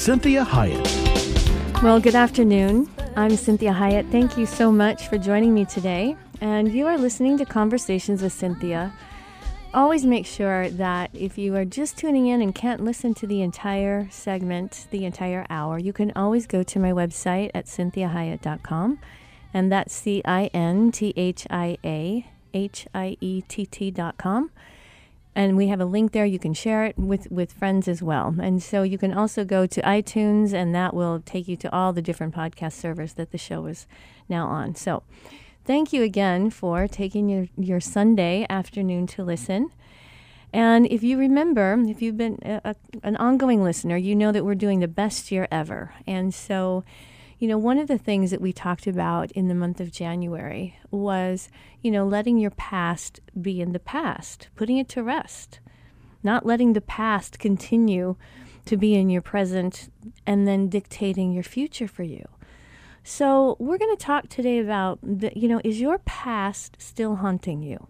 Cinthia Hiett. Well, good afternoon. I'm Cinthia Hiett. Thank you so much for joining me today. And you are listening to Conversations with Cinthia. Always make sure that if you are just tuning in and can't listen to the entire segment, the entire hour, you can always go to my website at cinthiahiett.com. And that's C I N T H I A H I E T T.com and we have a link there. You can share it with, with friends as well. And so you can also go to iTunes, and that will take you to all the different podcast servers that the show is now on. So thank you again for taking your, your Sunday afternoon to listen. And if you remember, if you've been a, a, an ongoing listener, you know that we're doing the best year ever. And so you know, one of the things that we talked about in the month of January was, you know, letting your past be in the past, putting it to rest, not letting the past continue to be in your present and then dictating your future for you. So, we're going to talk today about, the, you know, is your past still haunting you?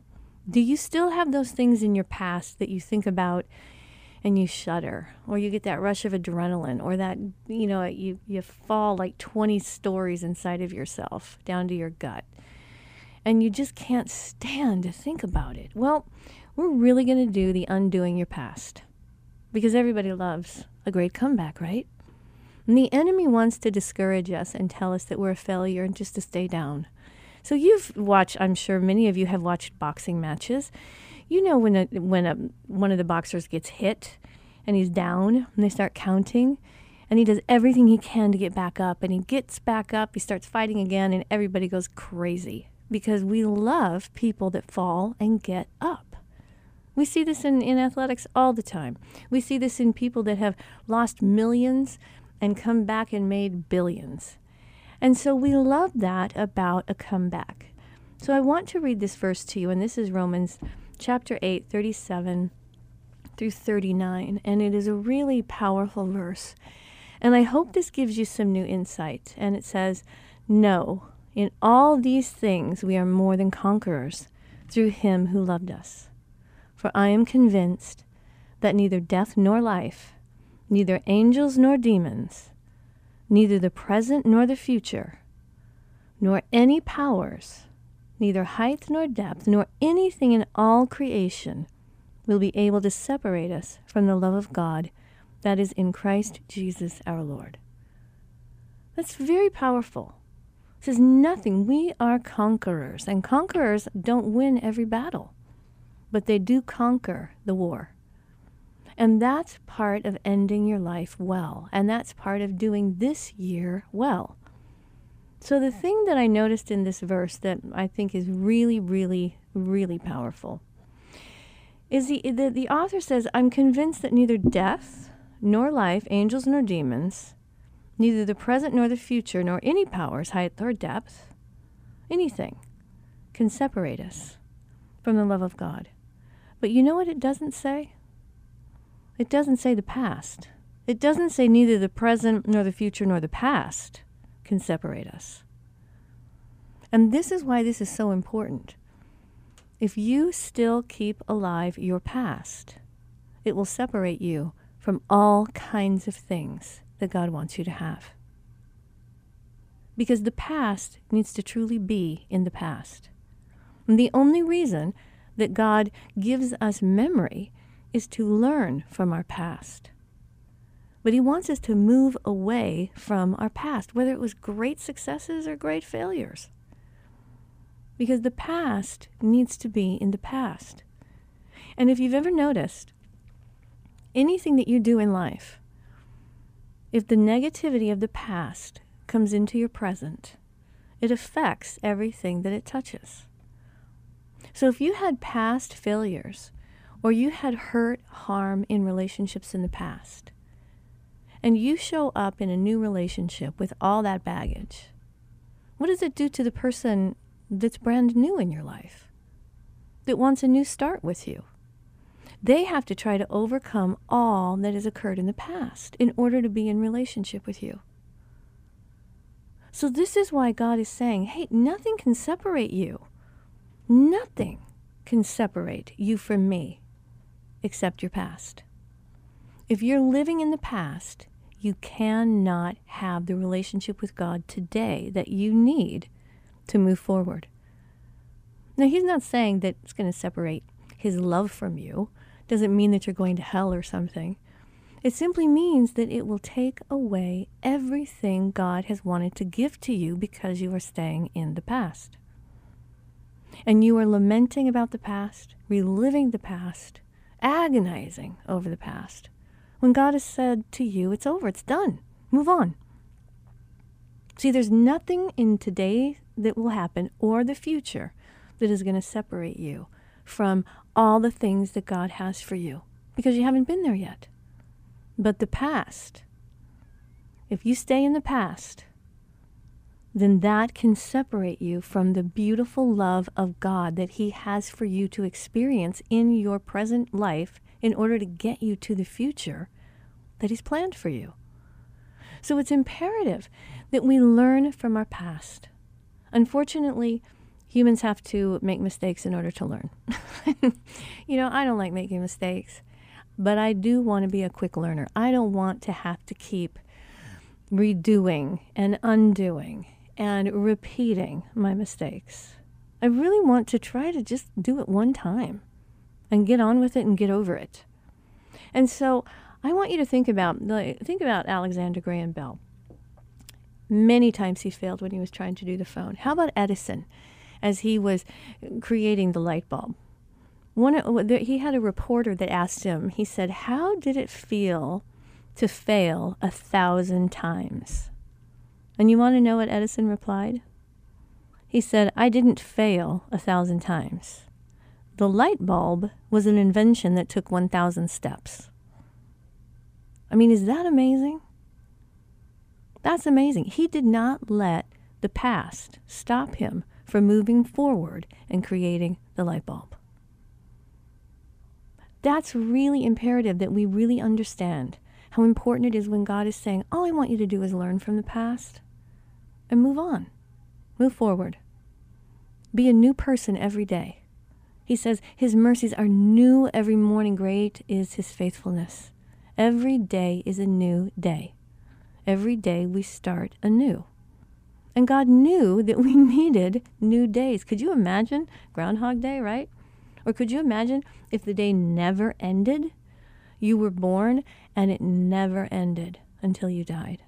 Do you still have those things in your past that you think about and you shudder or you get that rush of adrenaline or that you know you you fall like 20 stories inside of yourself down to your gut and you just can't stand to think about it. Well we're really going to do the undoing your past because everybody loves a great comeback right? And the enemy wants to discourage us and tell us that we're a failure and just to stay down. So you've watched i'm sure many of you have watched boxing matches you know when a, when a, one of the boxers gets hit and he's down and they start counting and he does everything he can to get back up and he gets back up he starts fighting again and everybody goes crazy because we love people that fall and get up. We see this in, in athletics all the time. We see this in people that have lost millions and come back and made billions. And so we love that about a comeback. So i want to read this verse to you and this is romans chapter 8, 37 through 39. And it is a really powerful verse. And I hope this gives you some new insight. And it says, No, in all these things we are more than conquerors through him who loved us. For I am convinced that neither death nor life, neither angels nor demons, neither the present nor the future, nor any powers, neither height nor depth, nor anything in all creation will be able to separate us from the love of God that is in Christ Jesus our Lord. That's very powerful. It says nothing. We are conquerors, and conquerors don't win every battle, but they do conquer the war. And that's part of ending your life well, and that's part of doing this year well. So, the thing that I noticed in this verse that I think is really, really, really powerful is the, the, the author says, I'm convinced that neither death nor life, angels nor demons, neither the present nor the future, nor any powers, height or depth, anything, can separate us from the love of God. But you know what it doesn't say? It doesn't say the past. It doesn't say neither the present nor the future nor the past can separate us. And this is why this is so important. If you still keep alive your past, it will separate you from all kinds of things that God wants you to have. Because the past needs to truly be in the past. And the only reason that God gives us memory is to learn from our past. But he wants us to move away from our past, whether it was great successes or great failures. Because the past needs to be in the past. And if you've ever noticed, anything that you do in life, if the negativity of the past comes into your present, it affects everything that it touches. So if you had past failures, or you had hurt, harm in relationships in the past, and you show up in a new relationship with all that baggage, what does it do to the person that's brand new in your life, that wants a new start with you? They have to try to overcome all that has occurred in the past in order to be in relationship with you. So, this is why God is saying, hey, nothing can separate you. Nothing can separate you from me except your past. If you're living in the past, you cannot have the relationship with God today that you need to move forward. Now, He's not saying that it's going to separate His love from you. Doesn't mean that you're going to hell or something. It simply means that it will take away everything God has wanted to give to you because you are staying in the past. And you are lamenting about the past, reliving the past, agonizing over the past, when God has said to you, it's over, it's done, move on. See, there's nothing in today that will happen or the future that is going to separate you from all the things that God has for you because you haven't been there yet. But the past, if you stay in the past, then that can separate you from the beautiful love of God that He has for you to experience in your present life in order to get you to the future that He's planned for you. So it's imperative that we learn from our past. Unfortunately, humans have to make mistakes in order to learn. you know, I don't like making mistakes. But I do want to be a quick learner. I don't want to have to keep redoing and undoing and repeating my mistakes. I really want to try to just do it one time and get on with it and get over it. And so I want you to think about think about Alexander Graham Bell. Many times he failed when he was trying to do the phone. How about Edison as he was creating the light bulb? one he had a reporter that asked him he said how did it feel to fail a thousand times and you want to know what edison replied he said i didn't fail a thousand times the light bulb was an invention that took 1000 steps i mean is that amazing that's amazing he did not let the past stop him from moving forward and creating the light bulb that's really imperative that we really understand how important it is when God is saying, All I want you to do is learn from the past and move on, move forward. Be a new person every day. He says, His mercies are new every morning. Great is His faithfulness. Every day is a new day. Every day we start anew. And God knew that we needed new days. Could you imagine Groundhog Day, right? Or could you imagine if the day never ended? You were born and it never ended until you died.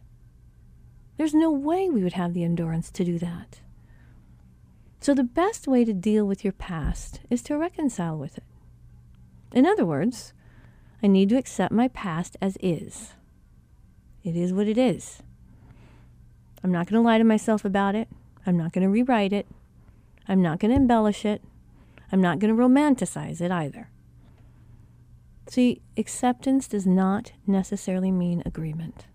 There's no way we would have the endurance to do that. So, the best way to deal with your past is to reconcile with it. In other words, I need to accept my past as is. It is what it is. I'm not going to lie to myself about it. I'm not going to rewrite it. I'm not going to embellish it. I'm not going to romanticize it either. See, acceptance does not necessarily mean agreement.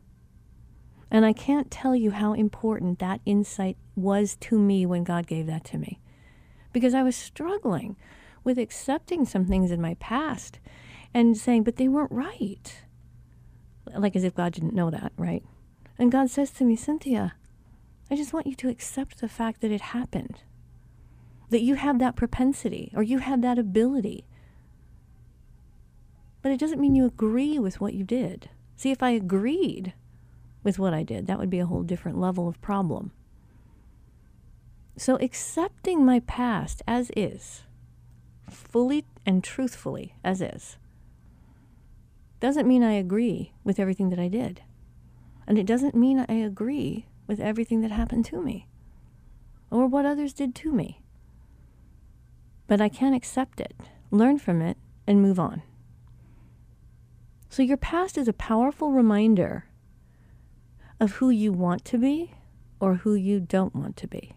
And I can't tell you how important that insight was to me when God gave that to me. Because I was struggling with accepting some things in my past and saying, but they weren't right. Like as if God didn't know that, right? And God says to me, Cinthia, I just want you to accept the fact that it happened that you have that propensity or you have that ability. But it doesn't mean you agree with what you did. See, if I agreed with what I did, that would be a whole different level of problem. So accepting my past as is, fully and truthfully as is, doesn't mean I agree with everything that I did. And it doesn't mean I agree with everything that happened to me or what others did to me but I can't accept it, learn from it, and move on. So your past is a powerful reminder of who you want to be or who you don't want to be.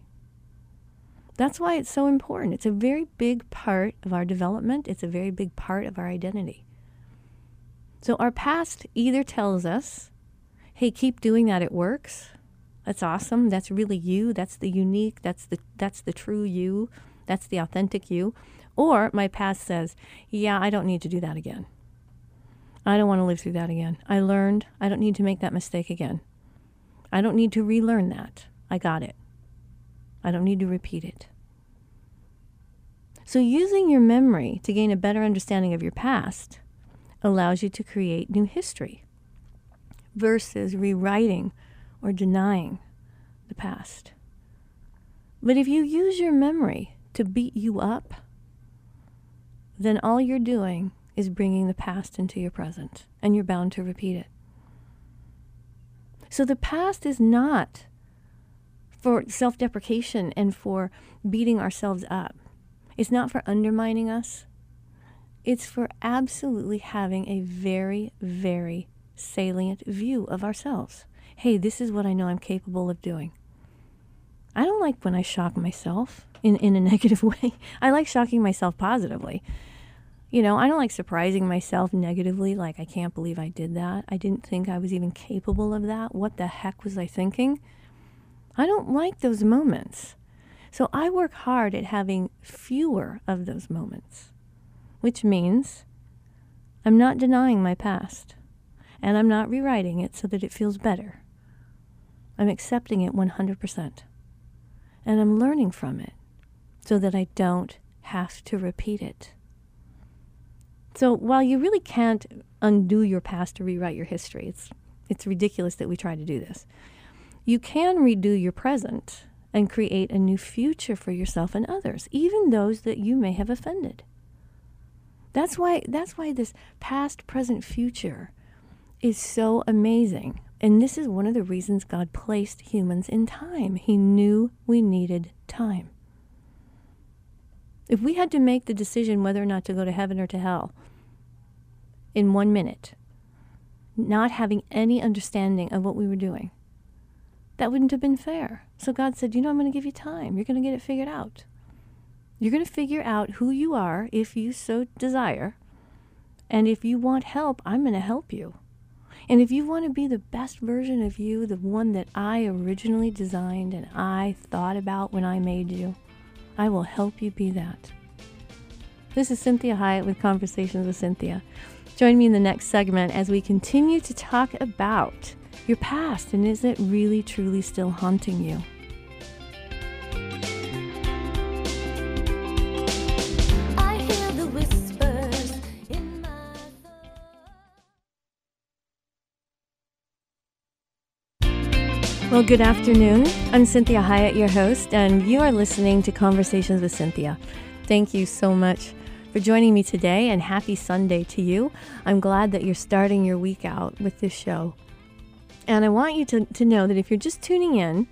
That's why it's so important. It's a very big part of our development, it's a very big part of our identity. So our past either tells us Hey, keep doing that. It works. That's awesome. That's really you. That's the unique. That's the that's the true you. That's the authentic you. Or my past says, "Yeah, I don't need to do that again. I don't want to live through that again. I learned. I don't need to make that mistake again. I don't need to relearn that. I got it. I don't need to repeat it." So using your memory to gain a better understanding of your past allows you to create new history versus rewriting or denying the past. But if you use your memory to beat you up, then all you're doing is bringing the past into your present, and you're bound to repeat it. So the past is not for self deprecation and for beating ourselves up. It's not for undermining us. It's for absolutely having a very, very salient view of ourselves hey, this is what I know I'm capable of doing. I don't like when I shock myself in, in a negative way. I like shocking myself positively. You know, I don't like surprising myself negatively, like, I can't believe I did that. I didn't think I was even capable of that. What the heck was I thinking? I don't like those moments. So I work hard at having fewer of those moments, which means I'm not denying my past and I'm not rewriting it so that it feels better. I'm accepting it 100%. And I'm learning from it so that I don't have to repeat it. So while you really can't undo your past to rewrite your history, it's, it's ridiculous that we try to do this. You can redo your present and create a new future for yourself and others, even those that you may have offended. That's why, that's why this past, present, future is so amazing. And this is one of the reasons God placed humans in time. He knew we needed time. If we had to make the decision whether or not to go to heaven or to hell in one minute, not having any understanding of what we were doing, that wouldn't have been fair. So God said, You know, I'm going to give you time. You're going to get it figured out. You're going to figure out who you are if you so desire. And if you want help, I'm going to help you. And if you want to be the best version of you, the one that I originally designed and I thought about when I made you, I will help you be that. This is Cinthia Hiett with Conversations with Cinthia. Join me in the next segment as we continue to talk about your past and is it really truly still haunting you? Well, good afternoon. I'm Cinthia Hiett, your host, and you are listening to Conversations with Cinthia. Thank you so much for joining me today, and happy Sunday to you. I'm glad that you're starting your week out with this show. And I want you to, to know that if you're just tuning in,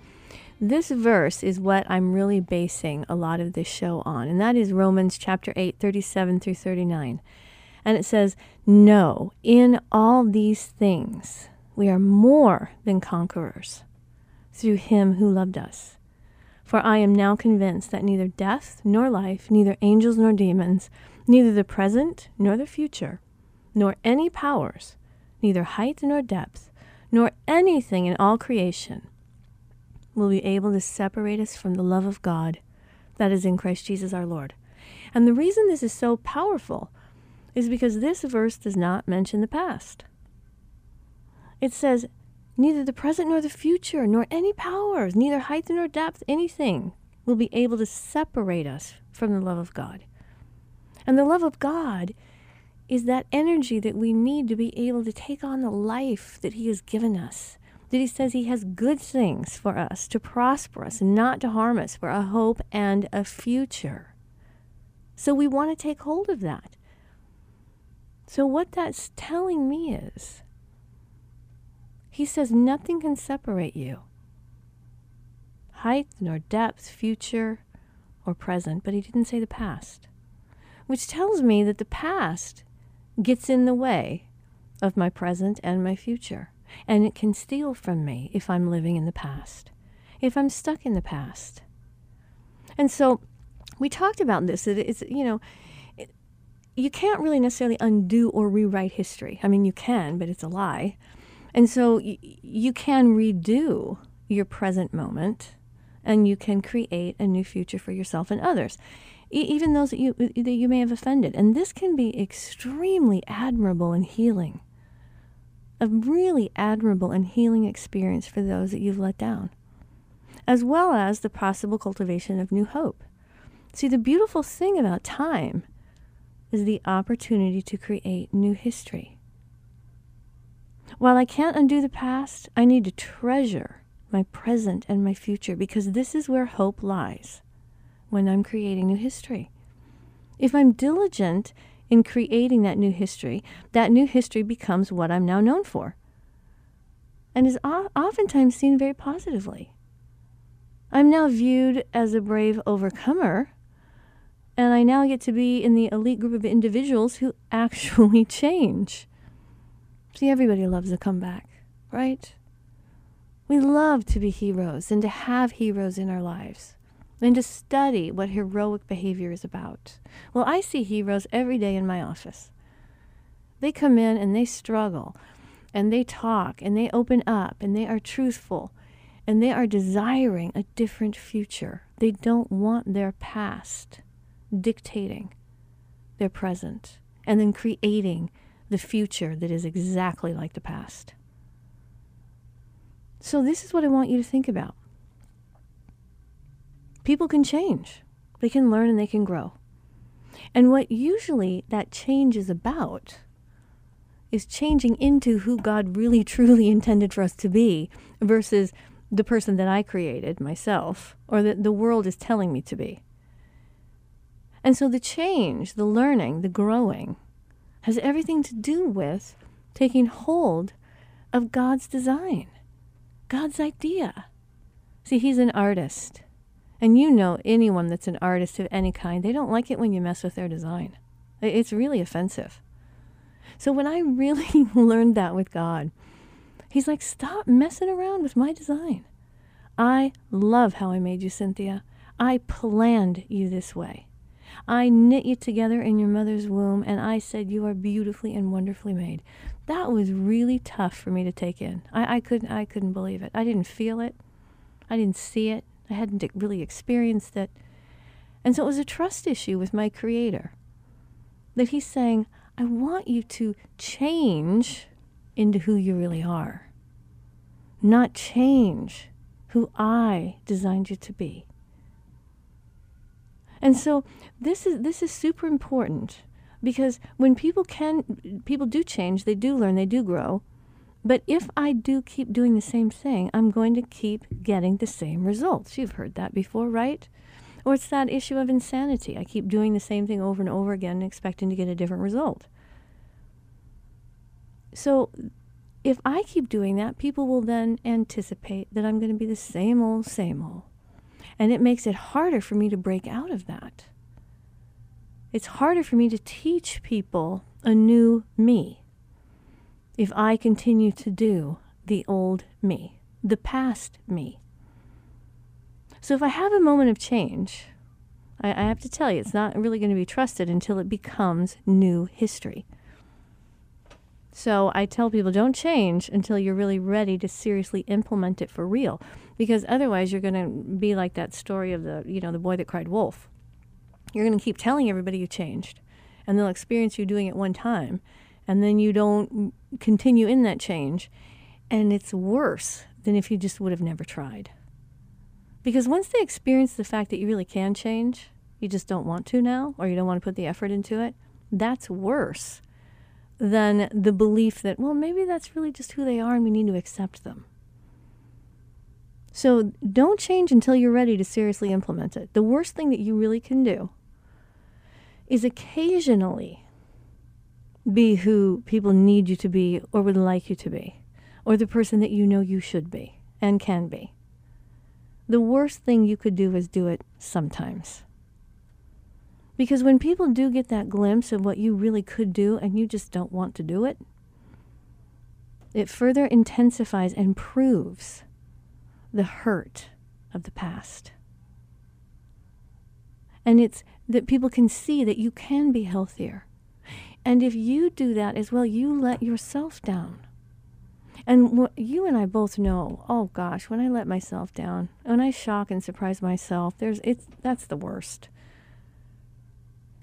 this verse is what I'm really basing a lot of this show on, and that is Romans chapter 8, 37 through 39. And it says, No, in all these things, we are more than conquerors through him who loved us. For I am now convinced that neither death nor life, neither angels nor demons, neither the present nor the future, nor any powers, neither height nor depth, nor anything in all creation will be able to separate us from the love of God that is in Christ Jesus our Lord. And the reason this is so powerful is because this verse does not mention the past. It says, Neither the present nor the future, nor any powers, neither height nor depth, anything will be able to separate us from the love of God. And the love of God is that energy that we need to be able to take on the life that He has given us. That He says He has good things for us, to prosper us, and not to harm us, for a hope and a future. So we want to take hold of that. So, what that's telling me is he says nothing can separate you height, nor depth, future, or present, but he didn't say the past, which tells me that the past gets in the way of my present and my future. And it can steal from me if I'm living in the past, if I'm stuck in the past. And so we talked about this. That it's, you know, it, you can't really necessarily undo or rewrite history. I mean, you can, but it's a lie. And so y- you can redo your present moment and you can create a new future for yourself and others, e- even those that you, that you may have offended. And this can be extremely admirable and healing. A really admirable and healing experience for those that you've let down, as well as the possible cultivation of new hope. See, the beautiful thing about time is the opportunity to create new history. While I can't undo the past, I need to treasure my present and my future because this is where hope lies when I'm creating new history. If I'm diligent in creating that new history, that new history becomes what I'm now known for and is oftentimes seen very positively. I'm now viewed as a brave overcomer, and I now get to be in the elite group of individuals who actually change. See, everybody loves a comeback, right? We love to be heroes and to have heroes in our lives and to study what heroic behavior is about. Well, I see heroes every day in my office. They come in and they struggle and they talk and they open up and they are truthful and they are desiring a different future. They don't want their past dictating their present and then creating the future that is exactly like the past. So, this is what I want you to think about. People can change, they can learn and they can grow. And what usually that change is about is changing into who God really truly intended for us to be versus the person that I created myself or that the world is telling me to be. And so the change, the learning, the growing has everything to do with taking hold of God's design, God's idea. See, He's an artist. And you know anyone that's an artist of any kind, they don't like it when you mess with their design. It's really offensive. So when I really learned that with God, He's like, stop messing around with my design. I love how I made you, Cinthia. I planned you this way. I knit you together in your mother's womb, and I said you are beautifully and wonderfully made. That was really tough for me to take in. I, I couldn't I couldn't believe it. I didn't feel it. I didn't see it. I hadn't really experienced it. And so it was a trust issue with my creator. That he's saying, I want you to change into who you really are, not change who I designed you to be. And so this is this is super important because when people can people do change, they do learn, they do grow. But if I do keep doing the same thing, I'm going to keep getting the same results. You've heard that before, right? Or it's that issue of insanity. I keep doing the same thing over and over again, expecting to get a different result. So if I keep doing that, people will then anticipate that I'm going to be the same old, same old. And it makes it harder for me to break out of that. It's harder for me to teach people a new me if I continue to do the old me, the past me. So if I have a moment of change, I, I have to tell you, it's not really going to be trusted until it becomes new history. So I tell people don't change until you're really ready to seriously implement it for real, because otherwise you're going to be like that story of the you know the boy that cried wolf. You're going to keep telling everybody you changed, and they'll experience you doing it one time, and then you don't continue in that change, and it's worse than if you just would have never tried. Because once they experience the fact that you really can change, you just don't want to now, or you don't want to put the effort into it, that's worse than the belief that, well, maybe that's really just who they are and we need to accept them. So don't change until you're ready to seriously implement it. The worst thing that you really can do is occasionally be who people need you to be or would like you to be, or the person that you know you should be and can be. The worst thing you could do is do it sometimes. Because when people do get that glimpse of what you really could do and you just don't want to do it, it further intensifies and proves the hurt of the past. And it's that people can see that you can be healthier. And if you do that as well, you let yourself down. And you and I both know, oh gosh, when I let myself down, when I shock and surprise myself, there's it's that's the worst.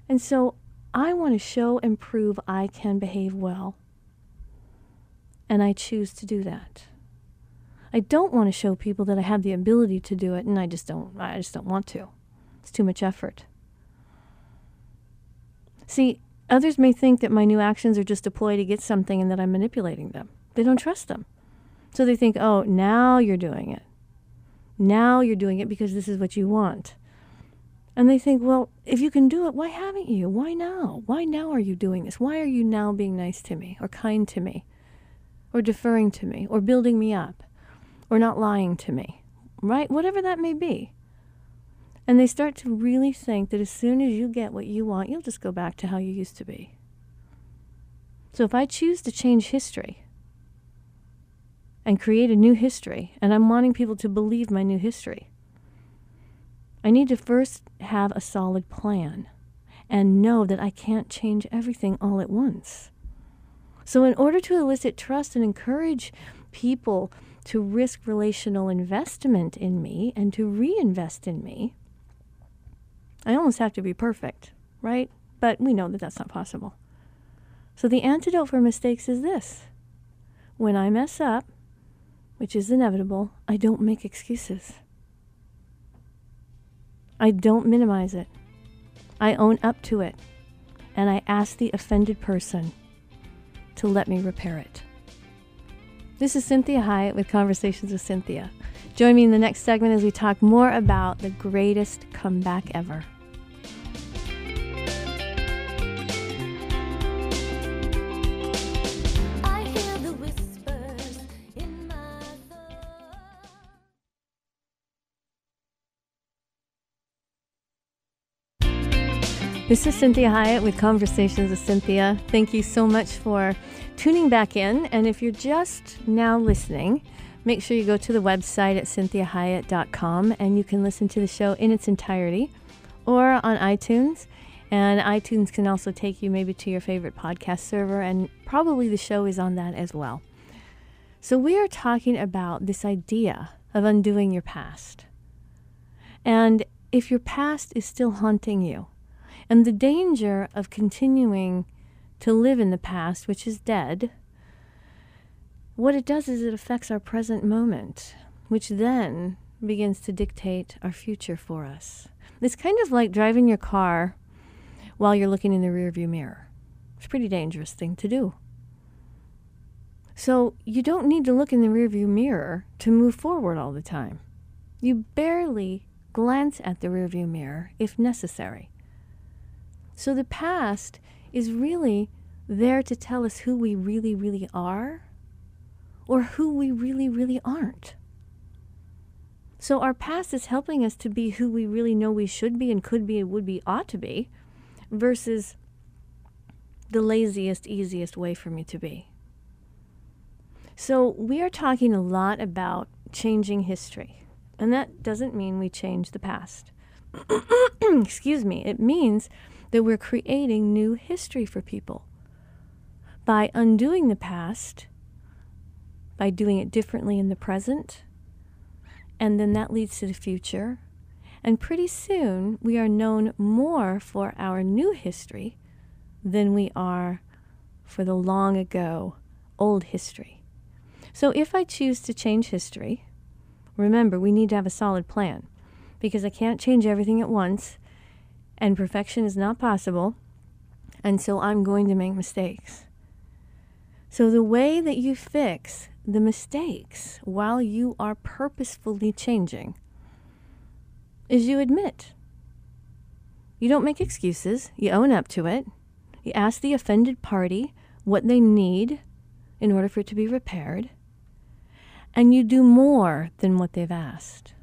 And so I want to show and prove I can behave well. And I choose to do that. I don't want to show people that I have the ability to do it and I just don't I just don't want to. It's too much effort. See, others may think that my new actions are just a ploy to get something and that I'm manipulating them. They don't trust them. So they think, oh, now you're doing it. Now you're doing it because this is what you want. And they think, well, if you can do it, why haven't you? Why now? Why now are you doing this? Why are you now being nice to me or kind to me or deferring to me or building me up or not lying to me? Right? Whatever that may be. And they start to really think that as soon as you get what you want, you'll just go back to how you used to be. So if I choose to change history, and create a new history. And I'm wanting people to believe my new history. I need to first have a solid plan and know that I can't change everything all at once. So, in order to elicit trust and encourage people to risk relational investment in me and to reinvest in me, I almost have to be perfect, right? But we know that that's not possible. So, the antidote for mistakes is this when I mess up, which is inevitable, I don't make excuses. I don't minimize it. I own up to it. And I ask the offended person to let me repair it. This is Cinthia Hiett with Conversations with Cinthia. Join me in the next segment as we talk more about the greatest comeback ever. This is Cinthia Hiett with Conversations with Cinthia. Thank you so much for tuning back in. And if you're just now listening, make sure you go to the website at cinthiahiett.com and you can listen to the show in its entirety or on iTunes. And iTunes can also take you maybe to your favorite podcast server, and probably the show is on that as well. So, we are talking about this idea of undoing your past. And if your past is still haunting you, and the danger of continuing to live in the past, which is dead, what it does is it affects our present moment, which then begins to dictate our future for us. It's kind of like driving your car while you're looking in the rearview mirror. It's a pretty dangerous thing to do. So you don't need to look in the rearview mirror to move forward all the time. You barely glance at the rearview mirror if necessary. So the past is really there to tell us who we really, really are or who we really, really aren't. So our past is helping us to be who we really know we should be and could be and would be, ought to be, versus the laziest, easiest way for me to be. So we are talking a lot about changing history. And that doesn't mean we change the past. Excuse me. It means that we're creating new history for people. By undoing the past, by doing it differently in the present, and then that leads to the future. And pretty soon, we are known more for our new history than we are for the long ago old history. So if I choose to change history, remember we need to have a solid plan because I can't change everything at once and perfection is not possible. And so I'm going to make mistakes. So the way that you fix the mistakes while you are purposefully changing is you admit. You don't make excuses, you own up to it. You ask the offended party what they need in order for it to be repaired. And you do more than what they've asked.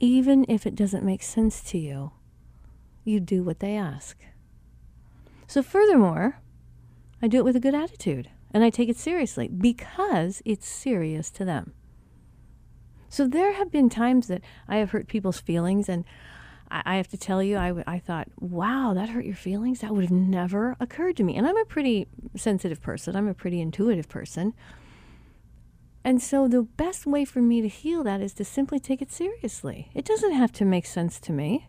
Even if it doesn't make sense to you, you do what they ask. So, furthermore, I do it with a good attitude and I take it seriously because it's serious to them. So, there have been times that I have hurt people's feelings, and I, I have to tell you, I, thought, wow, that hurt your feelings? That would have never occurred to me. And I'm a pretty sensitive person, I'm a pretty intuitive person. And so the best way for me to heal that is to simply take it seriously. It doesn't have to make sense to me.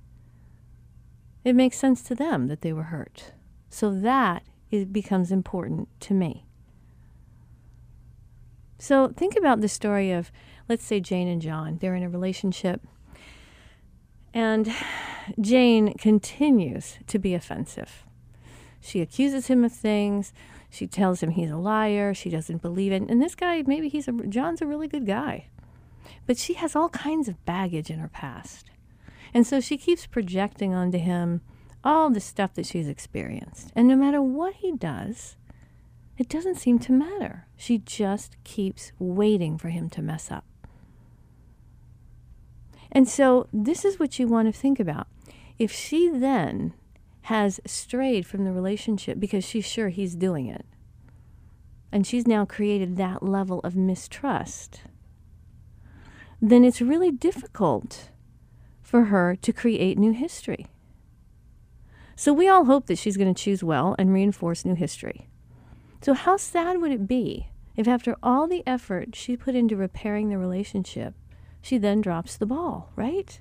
It makes sense to them that they were hurt. So that it becomes important to me. So think about the story of, let's say, Jane and John. They're in a relationship, and Jane continues to be offensive. She accuses him of things. She tells him he's a liar. She doesn't believe it. And this guy, maybe he's a John's a really good guy, but she has all kinds of baggage in her past, and so she keeps projecting onto him all the stuff that she's experienced. And no matter what he does, it doesn't seem to matter. She just keeps waiting for him to mess up. And so, this is what you want to think about. If she then has strayed from the relationship because she's sure he's doing it, and she's now created that level of mistrust, then it's really difficult for her to create new history. So we all hope that she's going to choose well and reinforce new history. So, how sad would it be if, after all the effort she put into repairing the relationship, she then drops the ball, right?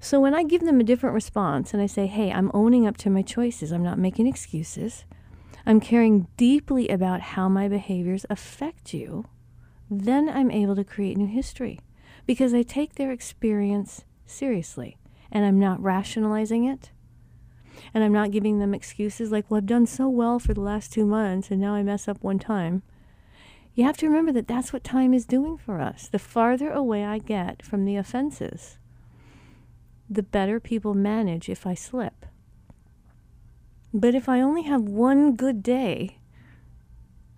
So, when I give them a different response and I say, hey, I'm owning up to my choices, I'm not making excuses, I'm caring deeply about how my behaviors affect you, then I'm able to create new history because I take their experience seriously and I'm not rationalizing it. And I'm not giving them excuses like, well, I've done so well for the last two months and now I mess up one time. You have to remember that that's what time is doing for us. The farther away I get from the offenses, the better people manage if I slip. But if I only have one good day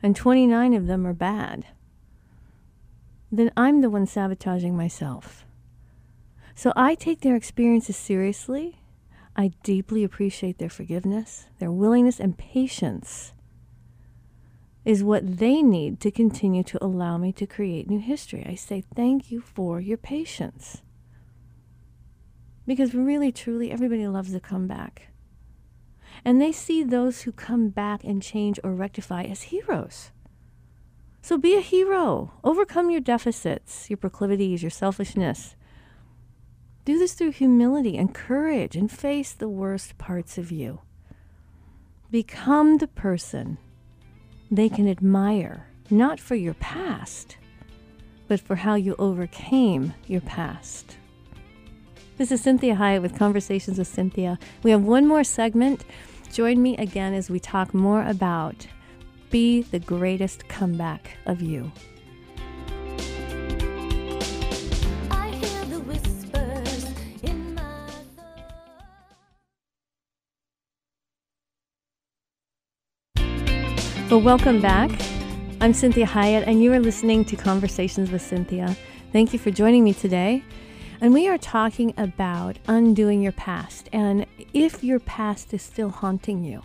and 29 of them are bad, then I'm the one sabotaging myself. So I take their experiences seriously. I deeply appreciate their forgiveness, their willingness, and patience is what they need to continue to allow me to create new history. I say thank you for your patience. Because really, truly, everybody loves a comeback. And they see those who come back and change or rectify as heroes. So be a hero. Overcome your deficits, your proclivities, your selfishness. Do this through humility and courage and face the worst parts of you. Become the person they can admire, not for your past, but for how you overcame your past. This is Cinthia Hiett with Conversations with Cinthia. We have one more segment. Join me again as we talk more about Be the Greatest Comeback of You. Well, welcome back. I'm Cinthia Hiett, and you are listening to Conversations with Cinthia. Thank you for joining me today. And we are talking about undoing your past and if your past is still haunting you,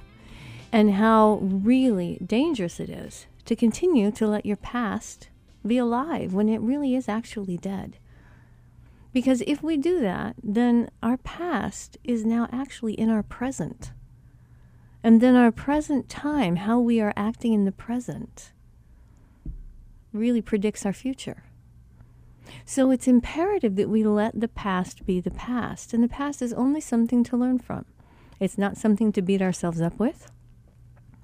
and how really dangerous it is to continue to let your past be alive when it really is actually dead. Because if we do that, then our past is now actually in our present. And then our present time, how we are acting in the present, really predicts our future. So it's imperative that we let the past be the past. And the past is only something to learn from. It's not something to beat ourselves up with,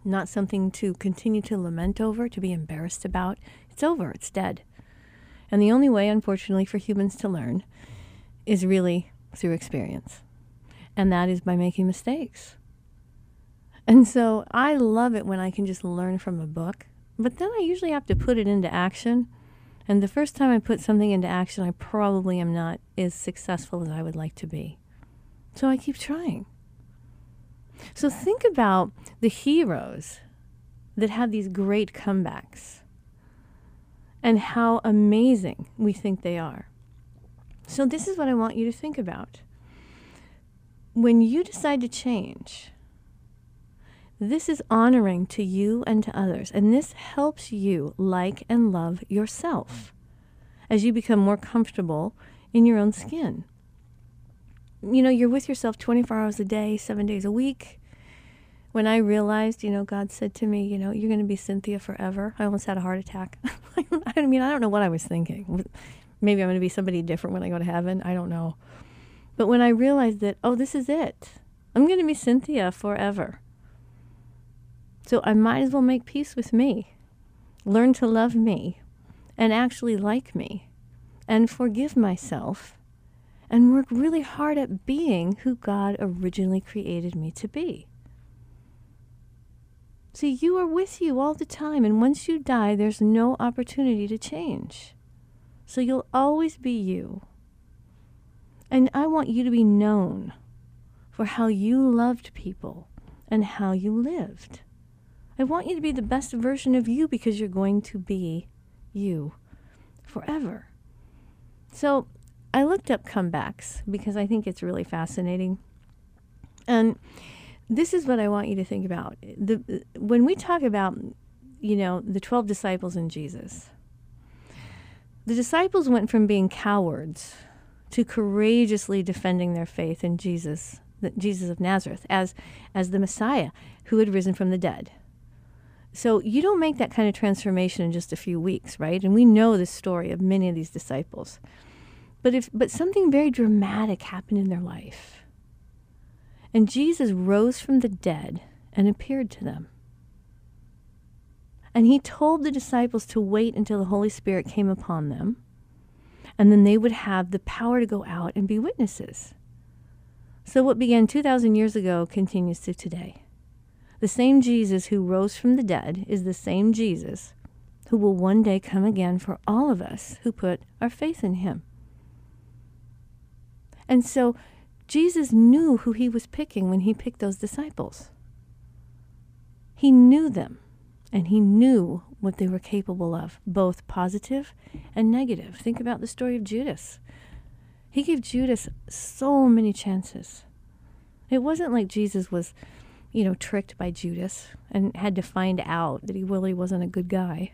not something to continue to lament over, to be embarrassed about. It's over, it's dead. And the only way, unfortunately, for humans to learn is really through experience. And that is by making mistakes. And so I love it when I can just learn from a book, but then I usually have to put it into action. And the first time I put something into action, I probably am not as successful as I would like to be. So I keep trying. So think about the heroes that have these great comebacks and how amazing we think they are. So, this is what I want you to think about. When you decide to change, this is honoring to you and to others, and this helps you like and love yourself as you become more comfortable in your own skin. You know, you're with yourself 24 hours a day, seven days a week. when I realized, you know, God said to me, you know, you're going to be Cinthia forever, I almost had a heart attack. I mean, I don't know what I was thinking. Maybe I'm going to be somebody different when I go to heaven. I don't know. But when I realized that, oh, this is it, I'm going to be Cinthia forever. So I might as well make peace with me, learn to love me, and actually like me, and forgive myself, and work really hard at being who God originally created me to be. See, you are with you all the time, and once you die, there's no opportunity to change. So you'll always be you. And I want you to be known for how you loved people and how you lived. I want you to be the best version of you because you're going to be you forever. So I looked up comebacks because I think it's really fascinating. And this is what I want you to think about. The, when we talk about, you know, the 12 disciples and Jesus, the disciples went from being cowards to courageously defending their faith in Jesus, Jesus of Nazareth, as, as the Messiah who had risen from the dead. So you don't make that kind of transformation in just a few weeks, right? And we know the story of many of these disciples. But if but something very dramatic happened in their life. And Jesus rose from the dead and appeared to them. And he told the disciples to wait until the Holy Spirit came upon them, and then they would have the power to go out and be witnesses. So, what began 2,000 years ago continues to today. The same Jesus who rose from the dead is the same Jesus who will one day come again for all of us who put our faith in him. And so Jesus knew who he was picking when he picked those disciples. He knew them, and he knew what they were capable of, both positive and negative. Think about the story of Judas. He gave Judas so many chances. It wasn't like Jesus was you know, tricked by Judas and had to find out that he really wasn't a good guy.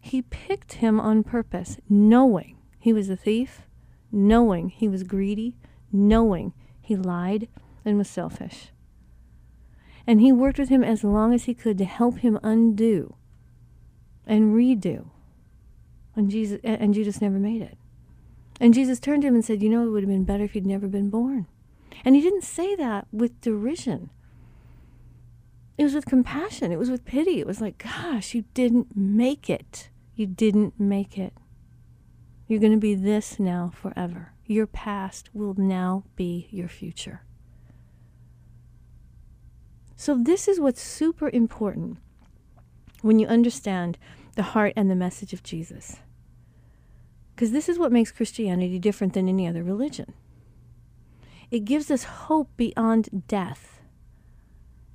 He picked him on purpose, knowing he was a thief, knowing he was greedy, knowing he lied and was selfish. And he worked with him as long as he could to help him undo and redo. And Jesus and Judas never made it. And Jesus turned to him and said, "You know, it would have been better if you'd never been born." And he didn't say that with derision it was with compassion. It was with pity. It was like, gosh, you didn't make it. You didn't make it. You're going to be this now forever. Your past will now be your future. So, this is what's super important when you understand the heart and the message of Jesus. Because this is what makes Christianity different than any other religion. It gives us hope beyond death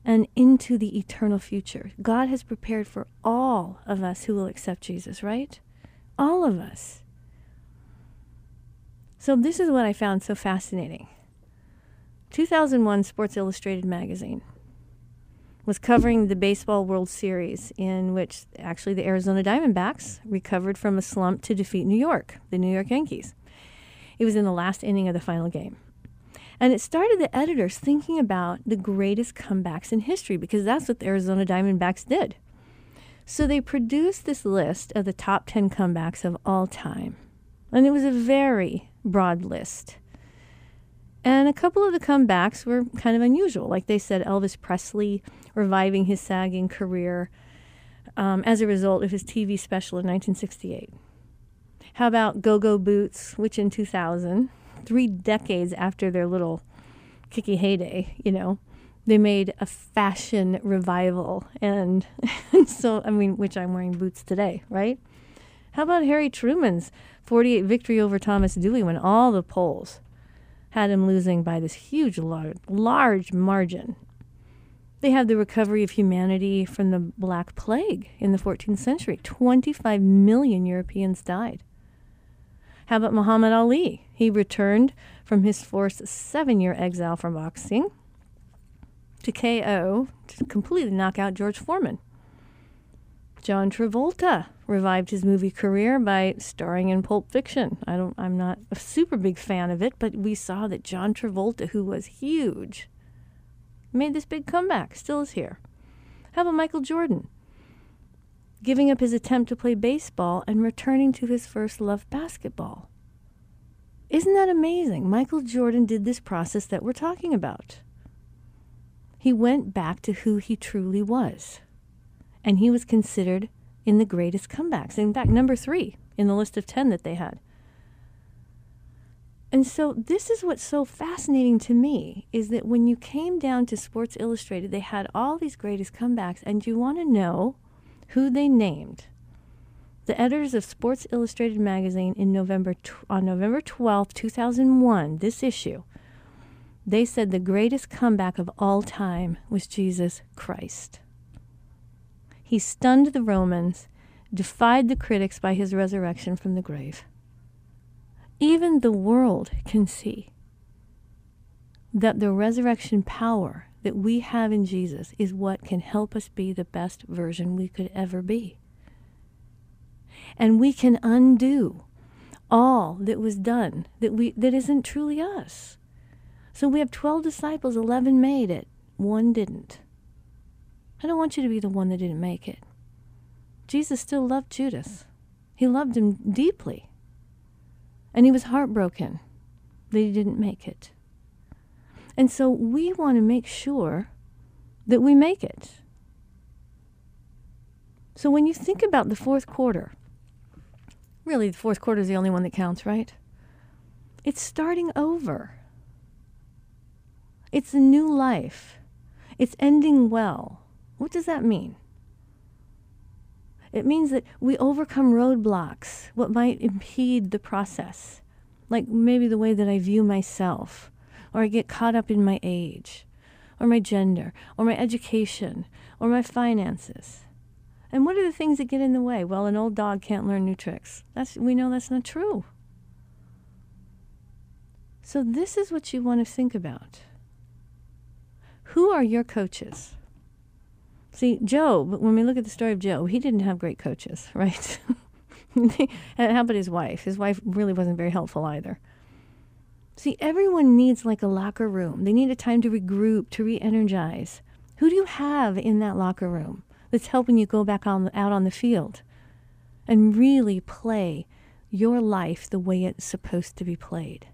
and into the eternal future. God has prepared for all of us who will accept Jesus, right? All of us. So, this is what I found so fascinating. 2001 Sports Illustrated magazine was covering the Baseball World Series, in which actually the Arizona Diamondbacks recovered from a slump to defeat New York, the New York Yankees. It was in the last inning of the final game. And it started the editors thinking about the greatest comebacks in history because that's what the Arizona Diamondbacks did. So they produced this list of the top 10 comebacks of all time. And it was a very broad list. And a couple of the comebacks were kind of unusual. Like they said, Elvis Presley reviving his sagging career um, as a result of his TV special in 1968. How about Go Go Boots, which in 2000 three decades after their little kicky heyday, you know, they made a fashion revival. And, and so, I mean, which I'm wearing boots today, right? How about Harry Truman's 48 victory over Thomas Dewey when all the polls had him losing by this huge, large, large margin? They have the recovery of humanity from the Black Plague in the 14th century. 25 million Europeans died. How about Muhammad Ali? He returned from his forced seven year exile from boxing to KO to completely knock out George Foreman. John Travolta revived his movie career by starring in Pulp Fiction. I don't I'm not a super big fan of it, but we saw that John Travolta, who was huge, made this big comeback, still is here. How about Michael Jordan? Giving up his attempt to play baseball and returning to his first love, basketball. Isn't that amazing? Michael Jordan did this process that we're talking about. He went back to who he truly was. And he was considered in the greatest comebacks. In fact, number three in the list of 10 that they had. And so this is what's so fascinating to me is that when you came down to Sports Illustrated, they had all these greatest comebacks, and you want to know who they named. The editors of Sports Illustrated magazine in November on November 12, 2001, this issue, they said the greatest comeback of all time was Jesus Christ. He stunned the Romans, defied the critics by his resurrection from the grave even the world can see that the resurrection power that we have in Jesus is what can help us be the best version we could ever be. And we can undo all that was done that we that isn't truly us. So we have 12 disciples, 11 made it, one didn't. I don't want you to be the one that didn't make it. Jesus still loved Judas. He loved him deeply. And he was heartbroken that he didn't make it. And so we want to make sure that we make it. So when you think about the fourth quarter, really the fourth quarter is the only one that counts, right? It's starting over. It's a new life. It's ending well. What does that mean? It means that we overcome roadblocks, what might impede the process, like maybe the way that I view myself, or I get caught up in my age, or my gender, or my education, or my finances. And what are the things that get in the way? Well, an old dog can't learn new tricks. That's, we know that's not true. So, this is what you want to think about. Who are your coaches? See, Job, when we look at the story of Job, he didn't have great coaches, right? how about his wife? His wife really wasn't very helpful either. See, everyone needs like a locker room. They need a time to regroup, to re energize. Who do you have in that locker room that's helping you go back on, out on the field and really play your life the way it's supposed to be played?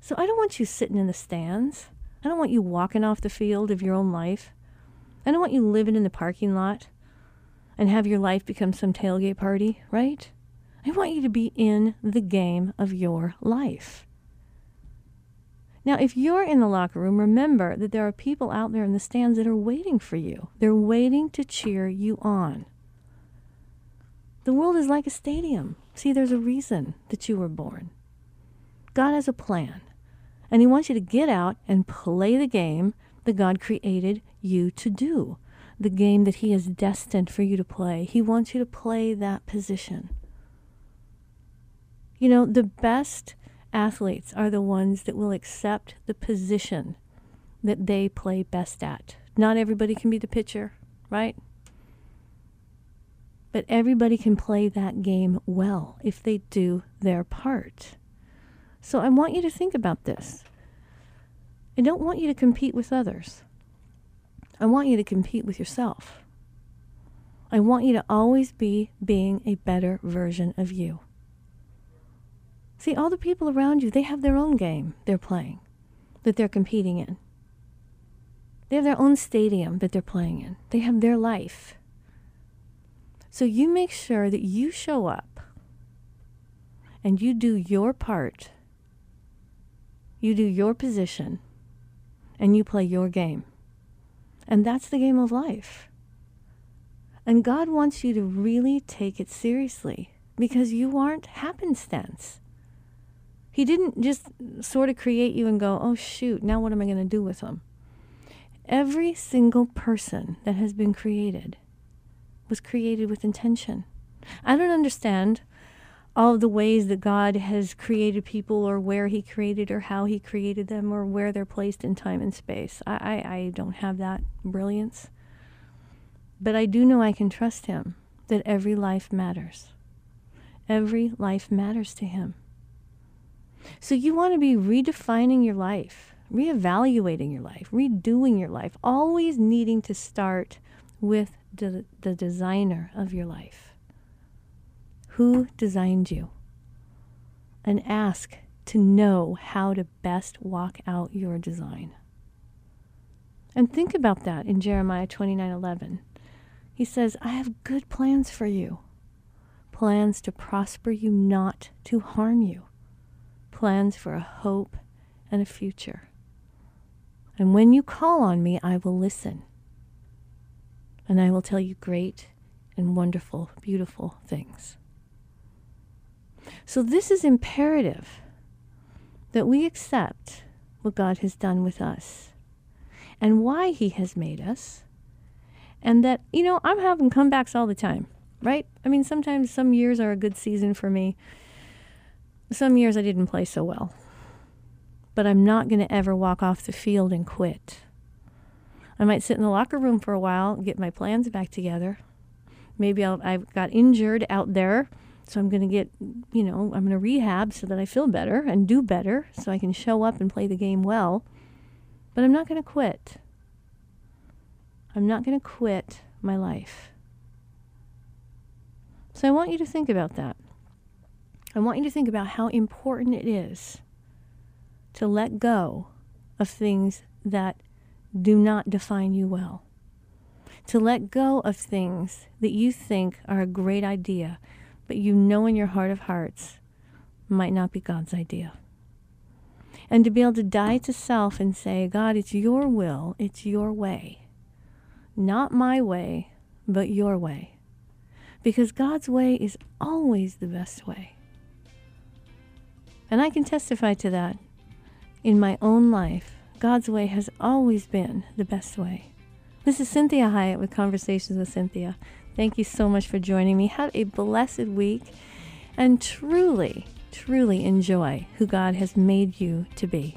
So I don't want you sitting in the stands. I don't want you walking off the field of your own life. I don't want you living in the parking lot and have your life become some tailgate party, right? I want you to be in the game of your life. Now, if you're in the locker room, remember that there are people out there in the stands that are waiting for you. They're waiting to cheer you on. The world is like a stadium. See, there's a reason that you were born. God has a plan, and He wants you to get out and play the game that God created you to do, the game that He has destined for you to play. He wants you to play that position. You know, the best athletes are the ones that will accept the position that they play best at. Not everybody can be the pitcher, right? But everybody can play that game well if they do their part. So I want you to think about this. I don't want you to compete with others. I want you to compete with yourself. I want you to always be being a better version of you. See, all the people around you, they have their own game they're playing, that they're competing in. They have their own stadium that they're playing in. They have their life. So you make sure that you show up and you do your part. You do your position and you play your game. And that's the game of life. And God wants you to really take it seriously because you aren't happenstance. He didn't just sort of create you and go, oh, shoot, now what am I going to do with them? Every single person that has been created was created with intention. I don't understand all the ways that God has created people or where he created or how he created them or where they're placed in time and space. I, I, I don't have that brilliance. But I do know I can trust him that every life matters. Every life matters to him. So you want to be redefining your life, reevaluating your life, redoing your life, always needing to start with the, the designer of your life. Who designed you? And ask to know how to best walk out your design. And think about that in Jeremiah 29:11. He says, "I have good plans for you. Plans to prosper you, not to harm you. Plans for a hope and a future." And when you call on me, I will listen. And I will tell you great and wonderful, beautiful things. So, this is imperative that we accept what God has done with us and why He has made us. And that, you know, I'm having comebacks all the time, right? I mean, sometimes some years are a good season for me. Some years I didn't play so well but I'm not going to ever walk off the field and quit. I might sit in the locker room for a while, get my plans back together. Maybe i have got injured out there, so I'm going to get, you know, I'm going to rehab so that I feel better and do better so I can show up and play the game well. But I'm not going to quit. I'm not going to quit my life. So I want you to think about that. I want you to think about how important it is to let go of things that do not define you well. To let go of things that you think are a great idea, but you know in your heart of hearts might not be God's idea. And to be able to die to self and say, God, it's your will, it's your way. Not my way, but your way. Because God's way is always the best way. And I can testify to that in my own life, God's way has always been the best way. This is Cinthia Hiett with Conversations with Cinthia. Thank you so much for joining me. Have a blessed week and truly, truly enjoy who God has made you to be.